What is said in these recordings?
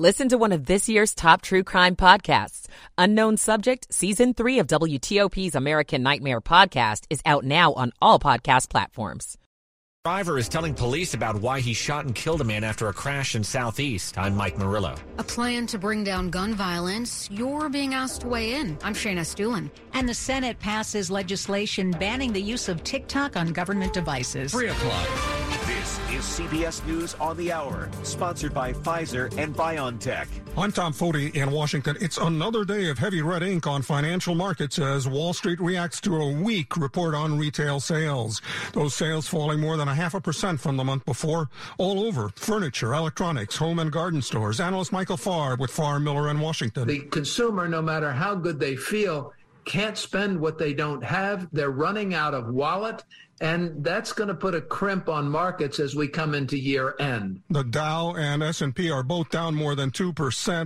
Listen to one of this year's top true crime podcasts. Unknown Subject, Season 3 of WTOP's American Nightmare podcast is out now on all podcast platforms. Driver is telling police about why he shot and killed a man after a crash in Southeast. I'm Mike Murillo. A plan to bring down gun violence. You're being asked to weigh in. I'm Shayna Estulin. And the Senate passes legislation banning the use of TikTok on government devices. Three o'clock. This is CBS News on the Hour, sponsored by Pfizer and BioNTech. I'm Tom Foti in Washington. It's another day of heavy red ink on financial markets as Wall Street reacts to a weak report on retail sales. Those sales falling more than a half a percent from the month before, all over furniture, electronics, home and garden stores. Analyst Michael Farr with Farr Miller in Washington. The consumer, no matter how good they feel, can't spend what they don't have. They're running out of wallet and that's going to put a crimp on markets as we come into year end. The Dow and S&P are both down more than 2%,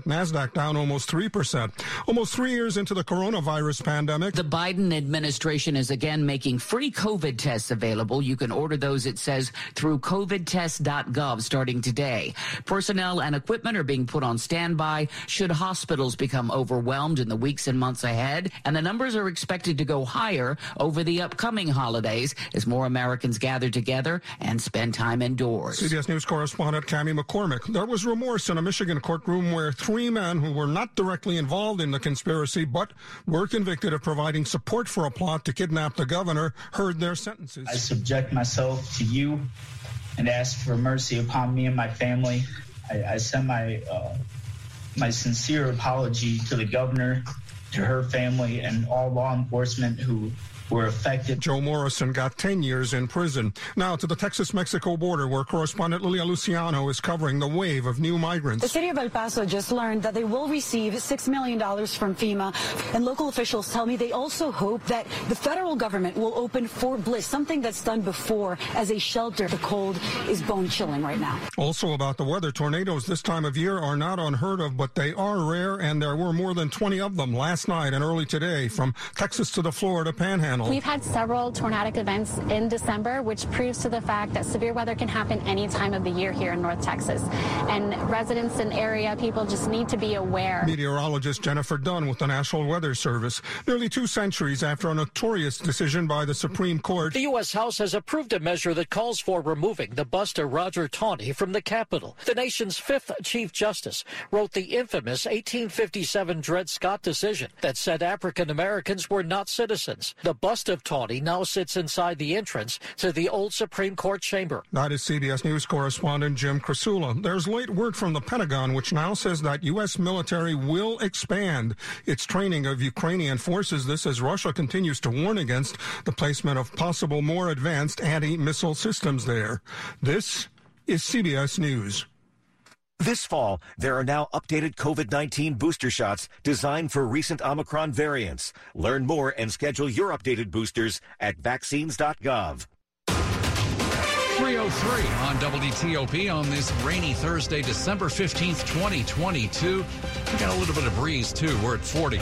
Nasdaq down almost 3%. Almost 3 years into the coronavirus pandemic. The Biden administration is again making free COVID tests available. You can order those it says through covidtest.gov starting today. Personnel and equipment are being put on standby should hospitals become overwhelmed in the weeks and months ahead, and the numbers are expected to go higher over the upcoming holidays as more Americans gather together and spend time indoors. CBS News correspondent Cami McCormick. There was remorse in a Michigan courtroom where three men who were not directly involved in the conspiracy but were convicted of providing support for a plot to kidnap the governor heard their sentences. I subject myself to you and ask for mercy upon me and my family. I, I send my uh, my sincere apology to the governor, to her family, and all law enforcement who were affected. Joe Morrison got 10 years in prison. Now to the Texas-Mexico border where correspondent Lilia Luciano is covering the wave of new migrants. The city of El Paso just learned that they will receive $6 million from FEMA. And local officials tell me they also hope that the federal government will open Fort Bliss, something that's done before as a shelter. The cold is bone chilling right now. Also about the weather, tornadoes this time of year are not unheard of, but they are rare, and there were more than 20 of them last night and early today from Texas to the Florida panhandle. We've had several tornadic events in December, which proves to the fact that severe weather can happen any time of the year here in North Texas. And residents in the area, people just need to be aware. Meteorologist Jennifer Dunn with the National Weather Service. Nearly two centuries after a notorious decision by the Supreme Court. The U.S. House has approved a measure that calls for removing the bust of Roger Taney from the Capitol. The nation's fifth Chief Justice wrote the infamous 1857 Dred Scott decision that said African Americans were not citizens. The bust of Taney now sits inside the entrance to the old Supreme Court chamber. That is CBS News correspondent Jim Krasula. There's late word from the Pentagon, which now says that U.S. military will expand its training of Ukrainian forces. This as Russia continues to warn against the placement of possible more advanced anti-missile systems there. This is CBS News. This fall, there are now updated COVID 19 booster shots designed for recent Omicron variants. Learn more and schedule your updated boosters at vaccines.gov. 303 on WTOP on this rainy Thursday, December 15th, 2022. We got a little bit of breeze too. We're at 40.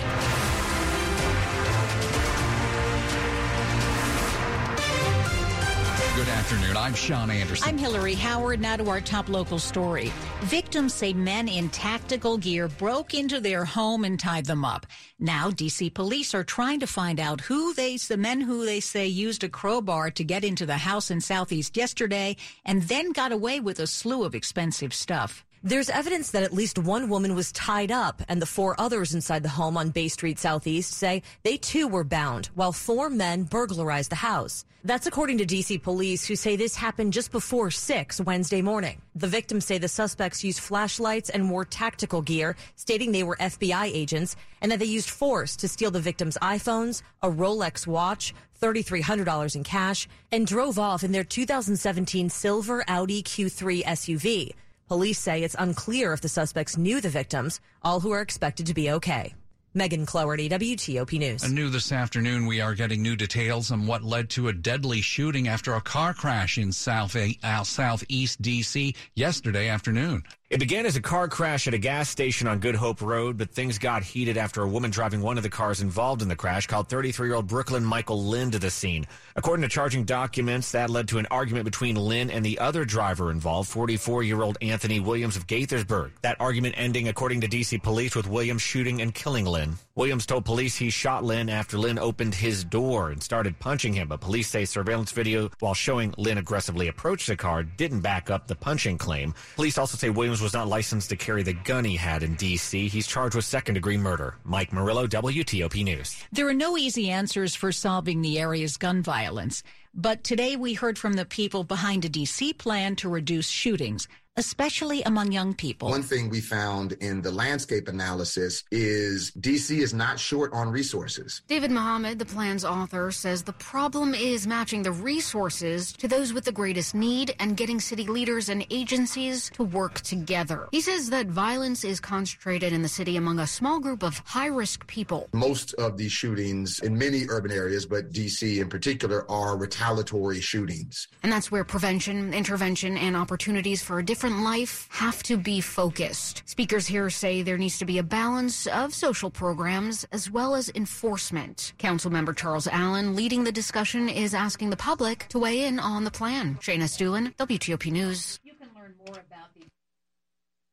Afternoon. I'm Sean Anderson. I'm Hillary Howard. Now to our top local story. Victims say men in tactical gear broke into their home and tied them up. Now, DC police are trying to find out who they, the men who they say used a crowbar to get into the house in Southeast yesterday and then got away with a slew of expensive stuff. There's evidence that at least one woman was tied up, and the four others inside the home on Bay Street Southeast say they too were bound, while four men burglarized the house. That's according to DC police, who say this happened just before 6 Wednesday morning. The victims say the suspects used flashlights and wore tactical gear, stating they were FBI agents, and that they used force to steal the victims' iPhones, a Rolex watch, $3,300 in cash, and drove off in their 2017 silver Audi Q3 SUV. Police say it's unclear if the suspects knew the victims, all who are expected to be okay. Megan Cloherty, WTOP News. New this afternoon, we are getting new details on what led to a deadly shooting after a car crash in South uh, southeast D.C. yesterday afternoon. It began as a car crash at a gas station on Good Hope Road, but things got heated after a woman driving one of the cars involved in the crash called 33 year old Brooklyn Michael Lynn to the scene. According to charging documents, that led to an argument between Lynn and the other driver involved, 44 year old Anthony Williams of Gaithersburg. That argument ending, according to DC police, with Williams shooting and killing Lynn. Williams told police he shot Lynn after Lynn opened his door and started punching him, but police say surveillance video while showing Lynn aggressively approach the car didn't back up the punching claim. Police also say Williams was not licensed to carry the gun he had in D.C. He's charged with second degree murder. Mike Murillo, WTOP News. There are no easy answers for solving the area's gun violence, but today we heard from the people behind a D.C. plan to reduce shootings especially among young people. One thing we found in the landscape analysis is DC is not short on resources. David Muhammad, the plan's author, says the problem is matching the resources to those with the greatest need and getting city leaders and agencies to work together. He says that violence is concentrated in the city among a small group of high risk people. Most of these shootings in many urban areas, but DC in particular, are retaliatory shootings. And that's where prevention, intervention, and opportunities for a different different life have to be focused. Speakers here say there needs to be a balance of social programs as well as enforcement. Councilmember Charles Allen, leading the discussion, is asking the public to weigh in on the plan. Shayna Estulin, WTOP News. You can learn more about the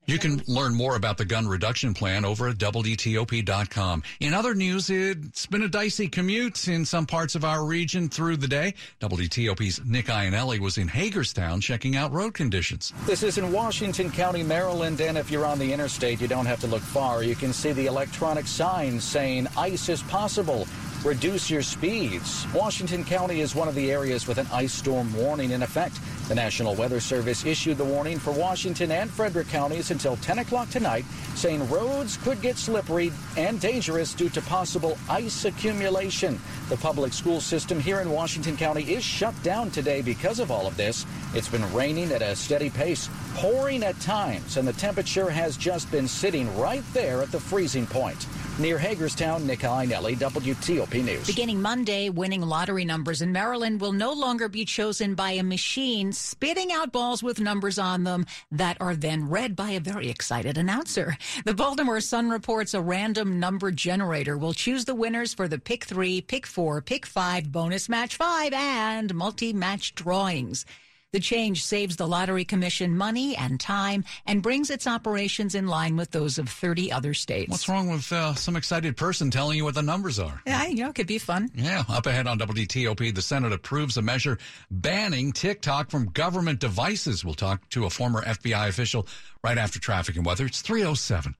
you can learn more about the gun reduction plan over at WTOP.com. In other news, it's been a dicey commute in some parts of our region through the day. WTOP's Nick Iannelli was in Hagerstown checking out road conditions. This is in Washington County, Maryland, and if you're on the interstate, you don't have to look far. You can see the electronic signs saying ice is possible reduce your speeds. Washington County is one of the areas with an ice storm warning in effect. The National Weather Service issued the warning for Washington and Frederick counties until 10 o'clock tonight, saying roads could get slippery and dangerous due to possible ice accumulation. The public school system here in Washington County is shut down today because of all of this. It's been raining at a steady pace, pouring at times, and the temperature has just been sitting right there at the freezing point. Near Hagerstown, Nick Iannelli, WTOP News. Beginning Monday, winning lottery numbers in Maryland will no longer be chosen by a machine spitting out balls with numbers on them that are then read by a very excited announcer. The Baltimore Sun reports a random number generator will choose the winners for the pick three, pick four, pick five, bonus match five, and multi match drawings. The change saves the Lottery Commission money and time and brings its operations in line with those of 30 other states. What's wrong with uh, some excited person telling you what the numbers are? Yeah, you know, it could be fun. Yeah, up ahead on WTOP, the Senate approves a measure banning TikTok from government devices. We'll talk to a former FBI official right after traffic and weather. It's 307.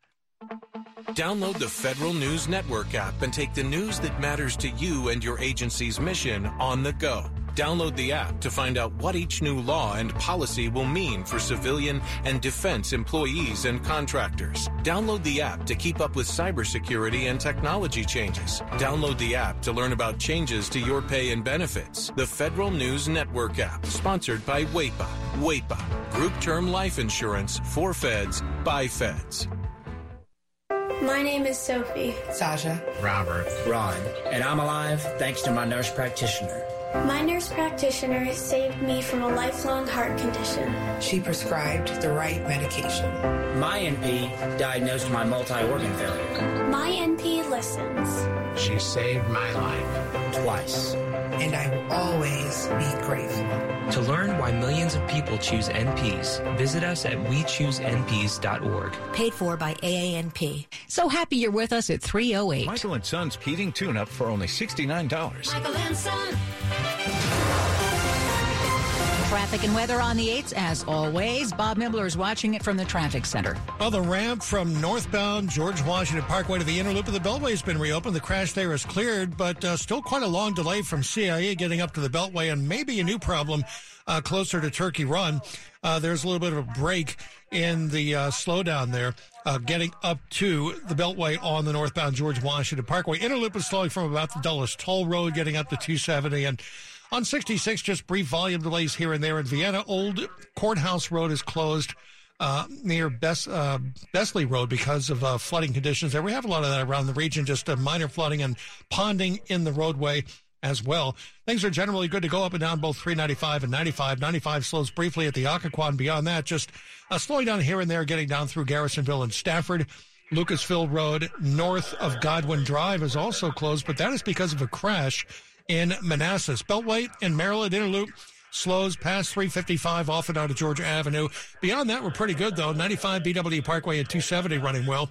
Download the Federal News Network app and take the news that matters to you and your agency's mission on the go. Download the app to find out what each new law and policy will mean for civilian and defense employees and contractors. Download the app to keep up with cybersecurity and technology changes. Download the app to learn about changes to your pay and benefits. The Federal News Network app, sponsored by WAEPA. WAEPA, Group Term Life Insurance for Feds by Feds. My name is Sophie. Sasha. Robert. Ron. And I'm alive thanks to my nurse practitioner. My nurse practitioner saved me from a lifelong heart condition. She prescribed the right medication. My NP diagnosed my multi organ failure. My NP listens. She saved my life twice. And I will always be grateful. To learn why millions of people choose NPs, visit us at wechoosenps.org. Paid for by AANP. So happy you're with us at 308. Michael and Son's heating tune up for only $69. Michael and Son. Traffic and weather on the 8s, as always. Bob Imler is watching it from the traffic center. Well, the ramp from northbound George Washington Parkway to the inner loop of the Beltway has been reopened. The crash there is cleared, but uh, still quite a long delay from CIA getting up to the Beltway, and maybe a new problem uh, closer to Turkey Run. Uh, there's a little bit of a break in the uh, slowdown there, uh, getting up to the Beltway on the northbound George Washington Parkway. Inner loop is slowing from about the Dulles Toll Road, getting up to 270, and on 66, just brief volume delays here and there in Vienna. Old Courthouse Road is closed uh, near Bess, uh, Besley Road because of uh, flooding conditions there. We have a lot of that around the region, just minor flooding and ponding in the roadway. as well. Things are generally good to go up and down both 395 and 95. 95 slows briefly at the Occoquan. Beyond that, just uh, slowing down here and there, getting down through Garrisonville and Stafford. Lucasville Road north of Godwin Drive is also closed, but that is because of a crash in Manassas. Beltway and Maryland Interloop slows past 355 off and out of Georgia Avenue. Beyond that, we're pretty good though. 95 BW Parkway and 270 running well.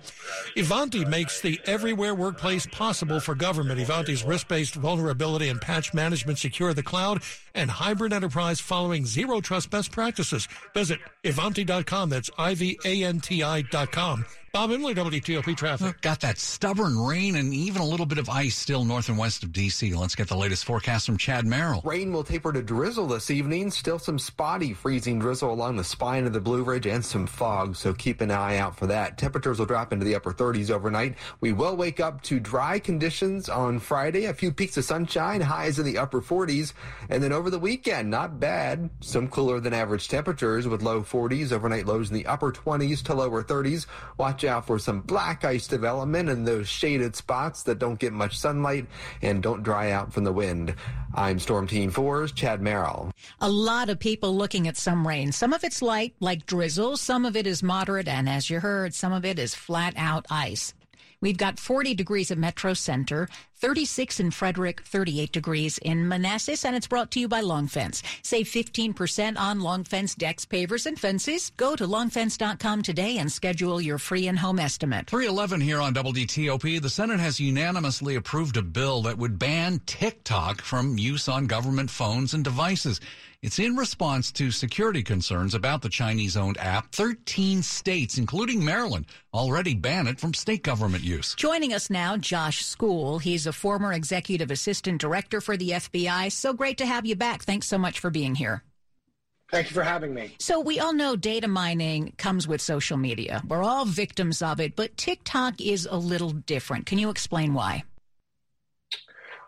Ivanti makes the everywhere workplace possible for government. Ivanti's risk-based vulnerability and patch management secure the cloud and hybrid enterprise following zero trust best practices. Visit Ivanti.com. That's I-V-A-N-T-I.com. Bob Imler, WTOP traffic. Got that stubborn rain and even a little bit of ice still north and west of D.C. Let's get the latest forecast from Chad Merrill. Rain will taper to drizzle this evening. Still some spotty freezing drizzle along the spine of the Blue Ridge and some fog, so keep an eye out for that. Temperatures will drop into the upper 30s overnight. We will wake up to dry conditions on Friday. A few peaks of sunshine, highs in the upper 40s. And then over the weekend, not bad. Some cooler than average temperatures with low 40s, overnight lows in the upper 20s to lower 30s. Watch out for some black ice development in those shaded spots that don't get much sunlight and don't dry out from the wind. I'm Storm Team 4's Chad Merrill. A lot of people looking at some rain. Some of it's light, like drizzle. Some of it is moderate. And as you heard, some of it is flat out ice. We've got 40 degrees at Metro Center, 36 in Frederick, 38 degrees in Manassas, and it's brought to you by Long Fence. Save 15% on Long Fence decks, pavers, and fences. Go to longfence.com today and schedule your free in-home estimate. 311 here on WTOP. The Senate has unanimously approved a bill that would ban TikTok from use on government phones and devices. It's in response to security concerns about the Chinese owned app. 13 states, including Maryland, already ban it from state government use. Joining us now, Josh Skule. He's a former executive assistant director for the FBI. So great to have you back. Thanks so much for being here. Thank you for having me. So, we all know data mining comes with social media. We're all victims of it, but TikTok is a little different. Can you explain why?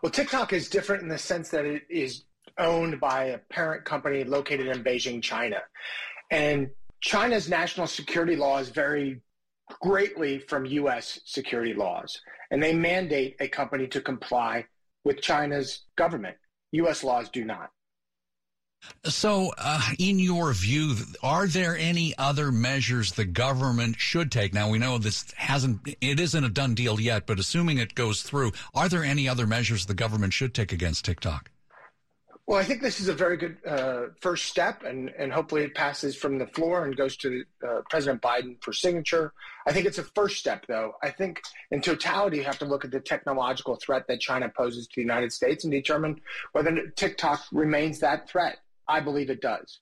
Well, TikTok is different in the sense that it is owned by a parent company located in Beijing, China. And China's national security laws vary greatly from U.S. security laws, and they mandate a company to comply with China's government. U.S. laws do not. So, uh, in your view, are there any other measures the government should take? Now, we know this hasn't, it isn't a done deal yet, but assuming it goes through, are there any other measures the government should take against TikTok? Well, I think this is a very good uh, first step, and, and hopefully it passes from the floor and goes to uh, President Biden for signature. I think it's a first step, though. I think in totality, you have to look at the technological threat that China poses to the United States and determine whether TikTok remains that threat. I believe it does.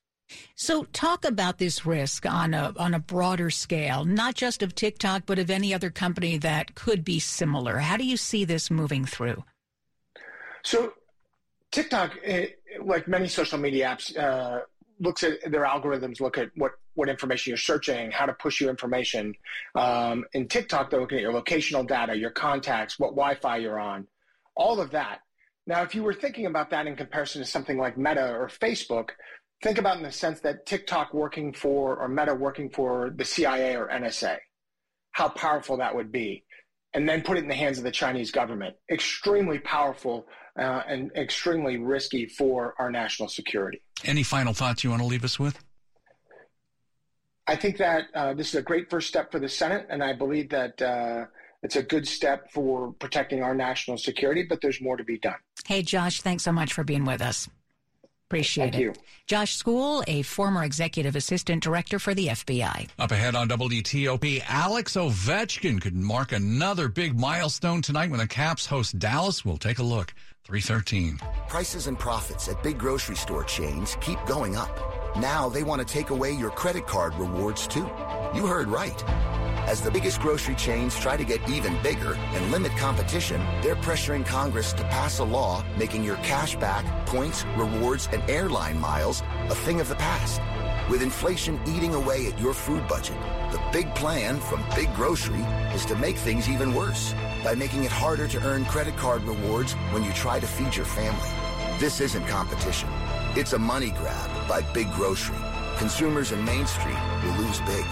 So, talk about this risk on a on a broader scale, not just of TikTok, but of any other company that could be similar. How do you see this moving through? So, TikTok, eh, like many social media apps, uh, looks at their algorithms, look at what, what information you're searching, how to push you information. Um, in TikTok, they're looking at your locational data, your contacts, what Wi Fi you're on, all of that. Now, if you were thinking about that in comparison to something like Meta or Facebook, think about in the sense that TikTok working for or Meta working for the CIA or NSA, how powerful that would be. And then put it in the hands of the Chinese government. Extremely powerful uh, and extremely risky for our national security. Any final thoughts you want to leave us with? I think that uh, this is a great first step for the Senate, and I believe that uh, it's a good step for protecting our national security, but there's more to be done. Hey, Josh, thanks so much for being with us. Appreciate Thank it. you. Josh Skule, a former executive assistant director for the FBI. Up ahead on WTOP, Alex Ovechkin could mark another big milestone tonight when the Caps host Dallas. We'll take a look. 313. Prices and profits at big grocery store chains keep going up. Now they want to take away your credit card rewards too. You heard right. As the biggest grocery chains try to get even bigger and limit competition, they're pressuring Congress to pass a law making your cash back, points, rewards, and airline miles a thing of the past. With inflation eating away at your food budget, the big plan from Big Grocery is to make things even worse by making it harder to earn credit card rewards when you try to feed your family. This isn't competition. It's a money grab by Big Grocery. Consumers in Main Street will lose big.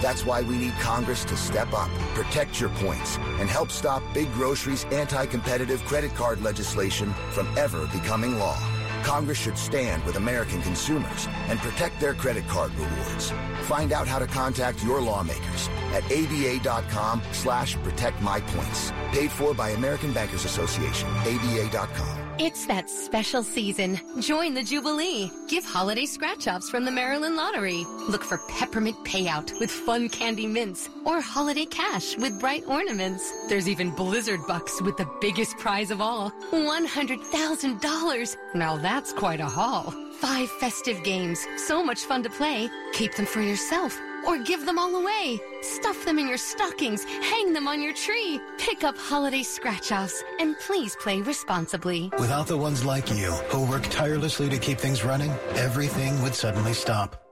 That's why we need Congress to step up, protect your points, and help stop Big Grocery's anti-competitive credit card legislation from ever becoming law. Congress should stand with American consumers and protect their credit card rewards. Find out how to contact your lawmakers at aba.com slash protect my points. Paid for by American Bankers Association, aba.com. It's that special season. Join the Jubilee. Give holiday scratch offs from the Maryland Lottery. Look for peppermint payout with fun candy mints or holiday cash with bright ornaments. There's even blizzard bucks with the biggest prize of all $100,000. Now that's quite a haul. Five festive games. So much fun to play. Keep them for yourself or give them all away. Stuff them in your stockings, hang them on your tree, pick up holiday scratch offs, and please play responsibly. Without the ones like you, who work tirelessly to keep things running, everything would suddenly stop.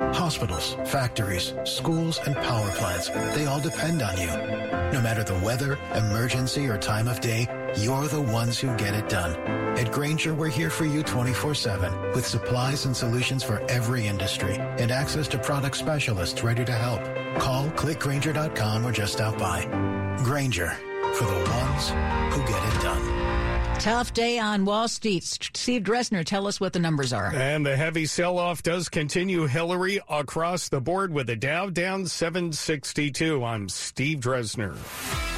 Hospitals, factories, schools, and power plants, they all depend on you. No matter the weather, emergency, or time of day, you're the ones who get it done. At Grainger, we're here for you 24-7 with supplies and solutions for every industry and access to product specialists ready to help. Call clickgrainger.com or just stop by. Grainger for the ones who get it done. Tough day on Wall Street. Steve Dresner, tell us what the numbers are. And the heavy sell off does continue, Hillary, across the board with the Dow down 762. I'm Steve Dresner.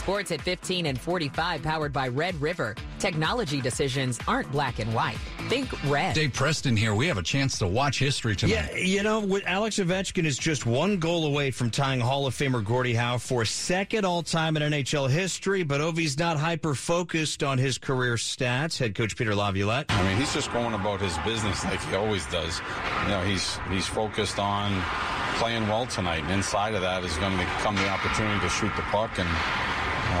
Sports at 15 and 45, powered by Red River. Technology decisions aren't black and white. Think red. Dave Preston here. We have a chance to watch history tonight. Yeah, you know, Alex Ovechkin is just one goal away from tying Hall of Famer Gordie Howe for second all time in NHL history, but Ovi's not hyper focused on his career stats. Head coach Peter Laviolette. I mean, he's just going about his business like he always does. You know, he's he's focused on playing well tonight, and inside of that is going to come the opportunity to shoot the puck and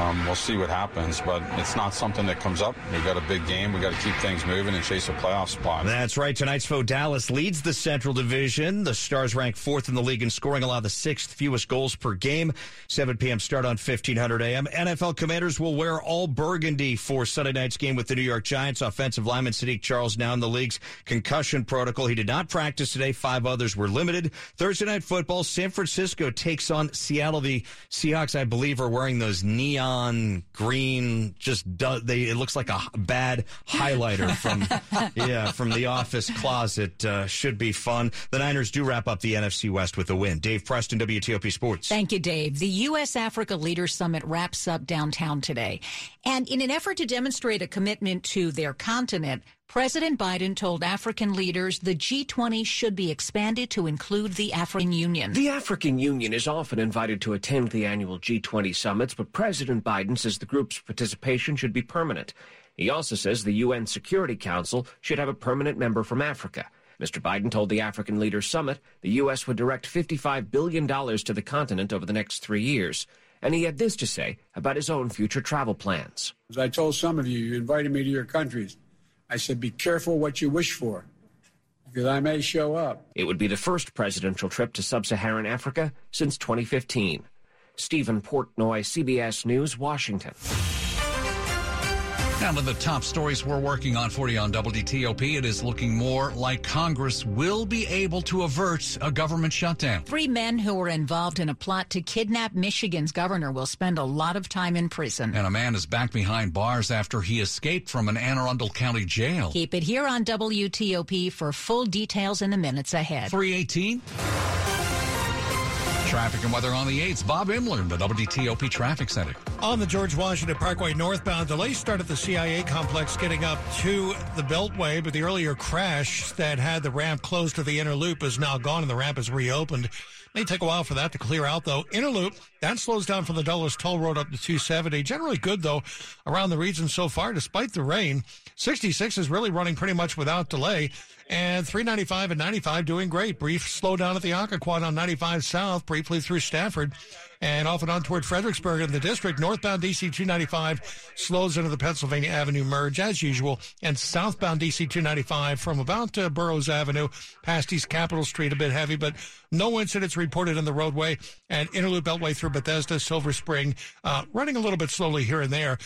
um, we'll see what happens, but it's not something that comes up. We've got a big game. We've got to keep things moving and chase a playoff spot. That's right. Tonight's foe, Dallas, leads the Central Division. The Stars rank fourth in the league in scoring, allow the sixth fewest goals per game. 7 p.m. start on 1500 a.m. NFL Commanders will wear all burgundy for Sunday night's game with the New York Giants. Offensive lineman Saahdiq Charles now in the league's concussion protocol. He did not practice today. Five others were limited. Thursday night football, San Francisco takes on Seattle. The Seahawks, I believe, are wearing those neon neon green. Just do, they it looks like a bad highlighter from yeah from the office closet. Uh, should be fun. The Niners do wrap up the NFC West with a win. Dave Preston, WTOP Sports. Thank you, Dave. The U.S. Africa Leaders Summit wraps up downtown today, and in an effort to demonstrate a commitment to their continent. President Biden told African leaders the G20 should be expanded to include the African Union. The African Union is often invited to attend the annual G20 summits, but President Biden says the group's participation should be permanent. He also says the UN Security Council should have a permanent member from Africa. Mr. Biden told the African Leaders Summit the U.S. would direct $55 billion to the continent over the next three years. And he had this to say about his own future travel plans. As I told some of you, you invited me to your countries. I said, be careful what you wish for, because I may show up. It would be the first presidential trip to sub Saharan Africa since 2015. Steven Portnoy, CBS News, Washington. Now to the top stories we're working on for you on WTOP. It is looking more like Congress will be able to avert a government shutdown. Three men who were involved in a plot to kidnap Michigan's governor will spend a lot of time in prison. And a man is back behind bars after he escaped from an Anne Arundel County jail. Keep it here on WTOP for full details in the minutes ahead. 318. Traffic and weather on the 8th. Bob Imler, the WTOP Traffic Center. On the George Washington Parkway northbound, delays start at the CIA complex getting up to the Beltway, but the earlier crash that had the ramp closed to the inner loop is now gone and the ramp is reopened. May take a while for that to clear out, though. Inner loop, that slows down from the Dulles Toll Road up to 270. Generally good, though, around the region so far, despite the rain. 66 is really running pretty much without delay. And 395 and 95 doing great. Brief slowdown at the Occoquan on 95 South, briefly through Stafford and off and on toward Fredericksburg in the district. Northbound DC 295 slows into the Pennsylvania Avenue merge as usual, and southbound DC 295 from about uh, Burroughs Avenue past East Capitol Street a bit heavy, but no incidents reported in the roadway. And Interloop Beltway through Bethesda, Silver Spring, uh, running a little bit slowly here and there.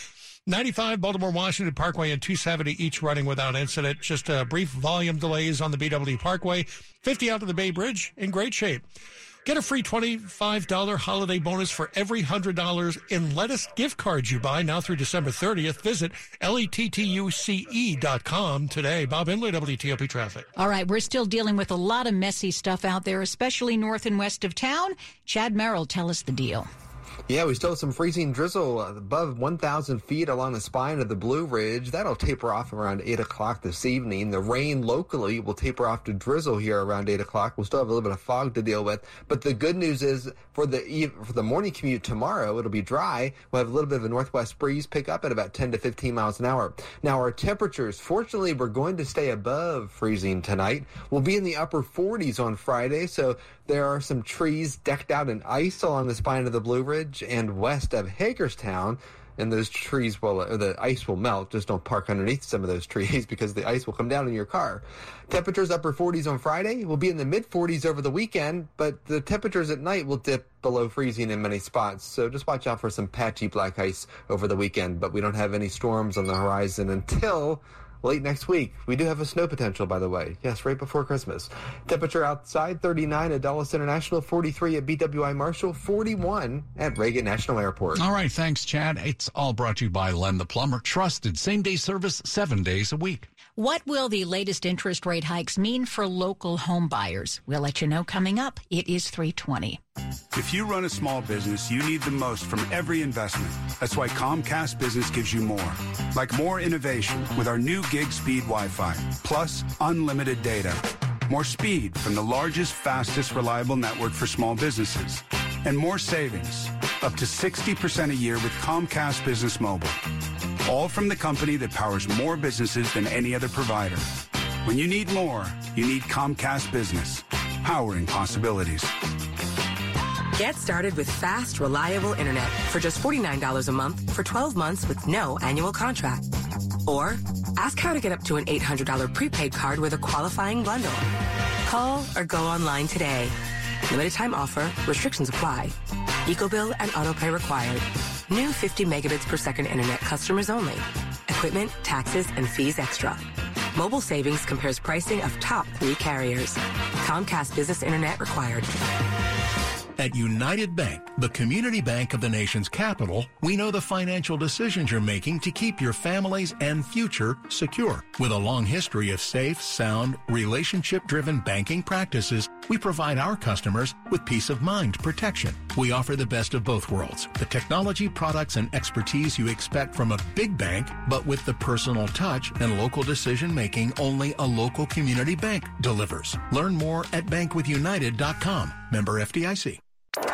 95 Baltimore Washington Parkway and 270 each running without incident. Just a brief volume delays on the BW Parkway. 50 out to the Bay Bridge in great shape. Get a free $25 holiday bonus for every $100 in lettuce gift cards you buy now through December 30th. Visit lettuce.com today. Bob Imler, WTOP Traffic. All right, we're still dealing with a lot of messy stuff out there, especially north and west of town. Chad Merrill, tell us the deal. Yeah, we still have some freezing drizzle above 1,000 feet along the spine of the Blue Ridge. That'll taper off around 8 o'clock this evening. The rain locally will taper off to drizzle here around 8 o'clock. We'll still have a little bit of fog to deal with. But the good news is for the for the morning commute tomorrow, it'll be dry. We'll have a little bit of a northwest breeze pick up at about 10 to 15 miles an hour. Now, our temperatures, fortunately, we're going to stay above freezing tonight. We'll be in the upper 40s on Friday. So there are some trees decked out in ice along the spine of the Blue Ridge and west of Hagerstown. And those trees will, or the ice will melt. Just don't park underneath some of those trees because the ice will come down in your car. Temperatures upper 40s on Friday. will be in the mid 40s over the weekend, but the temperatures at night will dip below freezing in many spots. So just watch out for some patchy black ice over the weekend. But we don't have any storms on the horizon until late next week. We do have a snow potential, by the way. Yes, right before Christmas. Temperature outside 39 at Dulles International, 43 at BWI Marshall, 41 at Reagan National Airport. All right, thanks, Chad. It's all brought to you by Len the Plumber. Trusted same day service seven days a week. What will the latest interest rate hikes mean for local home buyers? We'll let you know coming up. It is 320. If you run a small business, you need the most from every investment. That's why Comcast Business gives you more. Like more innovation with our new gig speed Wi Fi, plus unlimited data. More speed from the largest, fastest, reliable network for small businesses. And more savings, up to 60% a year with Comcast Business Mobile. All from the company that powers more businesses than any other provider. When you need more, you need Comcast Business, powering possibilities. Get started with fast, reliable internet for just $49 a month for 12 months with no annual contract. Or ask how to get up to an $800 prepaid card with a qualifying bundle. Call or go online today. Limited time offer, restrictions apply. EcoBill and autopay required. New 50 megabits per second internet customers only. Equipment, taxes, and fees extra. Mobile savings compares pricing of top three carriers. Comcast Business Internet required. At United Bank, the community bank of the nation's capital, we know the financial decisions you're making to keep your families and future secure. With a long history of safe, sound, relationship-driven banking practices, we provide our customers with peace of mind protection. We offer the best of both worlds, the technology, products, and expertise you expect from a big bank, but with the personal touch and local decision making only a local community bank delivers. Learn more at bankwithunited.com. Member FDIC.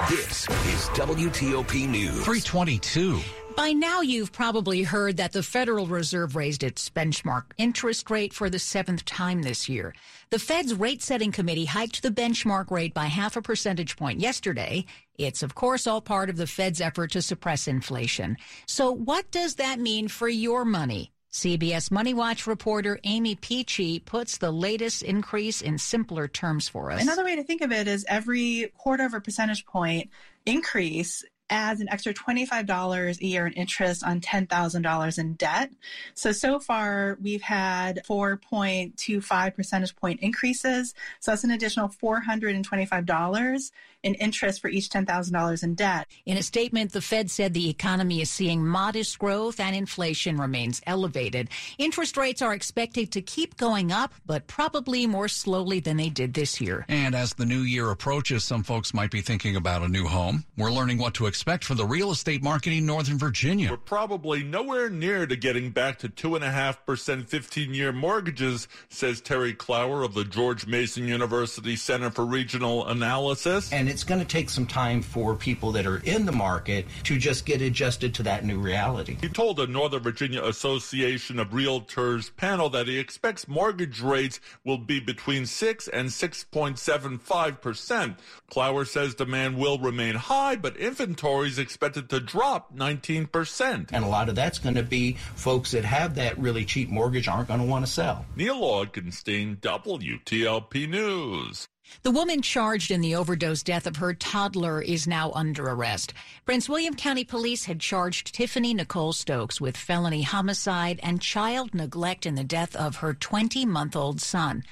This is WTOP News. 322. By now, you've probably heard that the Federal Reserve raised its benchmark interest rate for the seventh time this year. The Fed's rate setting committee hiked the benchmark rate by half a percentage point yesterday. It's, of course, all part of the Fed's effort to suppress inflation. So, what does that mean for your money? CBS Money Watch reporter Aimee Picchi puts the latest increase in simpler terms for us. Another way to think of it is every quarter of a percentage point increase adds an extra $25 a year in interest on $10,000 in debt. So, so far we've had 4.25 percentage point increases. So that's an additional $425 in interest for each $10,000 in debt. In a statement, the Fed said the economy is seeing modest growth and inflation remains elevated. Interest rates are expected to keep going up, but probably more slowly than they did this year. And as the new year approaches, some folks might be thinking about a new home. We're learning what to expect for the real estate market in Northern Virginia. We're probably nowhere near to getting back to 2.5% 15 year mortgages, says Terry Clower of the George Mason University Center for Regional Analysis. And it's going to take some time for people that are in the market to just get adjusted to that new reality. He told the Northern Virginia Association of Realtors panel that he expects mortgage rates will be between 6 and 6.75 percent. Clower says demand will remain high, but inventory is expected to drop 19 percent. And a lot of that's going to be folks that have that really cheap mortgage aren't going to want to sell. Neil Augenstein, WTOP News. The woman charged in the overdose death of her toddler is now under arrest. Prince William County Police had charged Tiffany Nicole Stokes with felony homicide and child neglect in the death of her 20 month old son.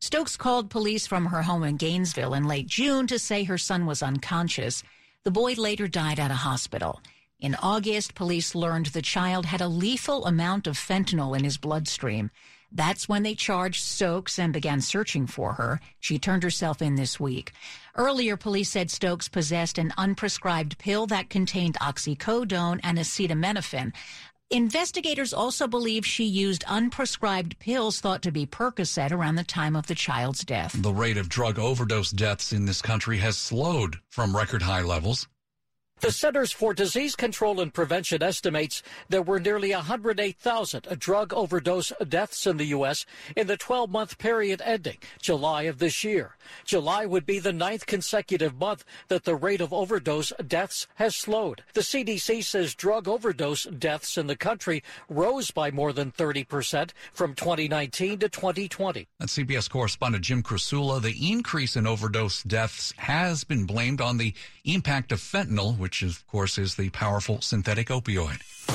Stokes called police from her home in Gainesville in late June to say her son was unconscious. The boy later died at a hospital. In August, police learned the child had a lethal amount of fentanyl in his bloodstream. That's when they charged Stokes and began searching for her. She turned herself in this week. Earlier, police said Stokes possessed an unprescribed pill that contained oxycodone and acetaminophen. Investigators also believe she used unprescribed pills thought to be Percocet around the time of the child's death. The rate of drug overdose deaths in this country has slowed from record high levels. The Centers for Disease Control and Prevention estimates there were nearly 108,000 drug overdose deaths in the U.S. in the 12 month period ending July of this year. July would be the ninth consecutive month that the rate of overdose deaths has slowed. The CDC says drug overdose deaths in the country rose by more than 30% from 2019 to 2020. That's CBS correspondent Jim Krasula. The increase in overdose deaths has been blamed on the impact of fentanyl, which which of course is the powerful synthetic opioid.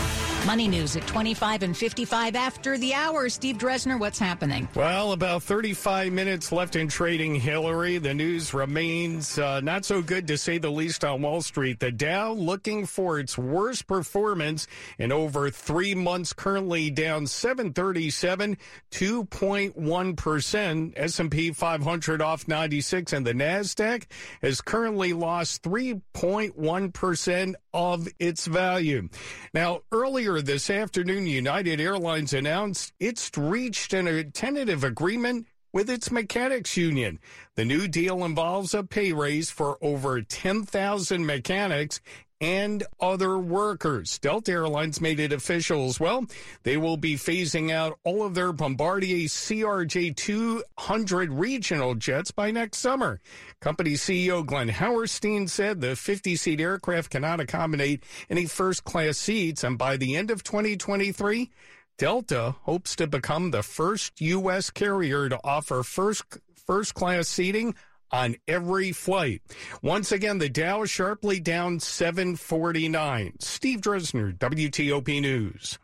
Money news at 25 and 55 after the hour. Steve Dresner, what's happening? Well, about 35 minutes left in trading, Hillary. The news remains uh, not so good to say the least on Wall Street. The Dow looking for its worst performance in over three months, currently down 737, 2.1%. S&P 500 off 96, and the NASDAQ has currently lost 3.1% of its value. Now, earlier this afternoon, United Airlines announced it's reached a uh, tentative agreement with its mechanics union. The new deal involves a pay raise for over 10,000 mechanics and other workers. Delta Airlines made it official as well. They will be phasing out all of their Bombardier CRJ 200 regional jets by next summer. Company CEO Glen Hauenstein said the 50 seat aircraft cannot accommodate any first class seats, and by the end of 2023, Delta hopes to become the first U.S. carrier to offer first first class seating on every flight. Once again, the Dow is sharply down 749. Steve Dresner, WTOP News.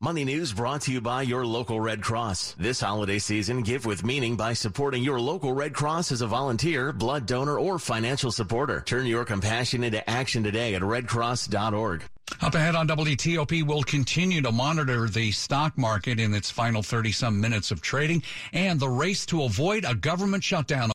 Money News brought to you by your local Red Cross. This holiday season, give with meaning by supporting your local Red Cross as a volunteer, blood donor, or financial supporter. Turn your compassion into action today at redcross.org. Up ahead on WTOP, we'll continue to monitor the stock market in its final 30 some minutes of trading and the race to avoid a government shutdown.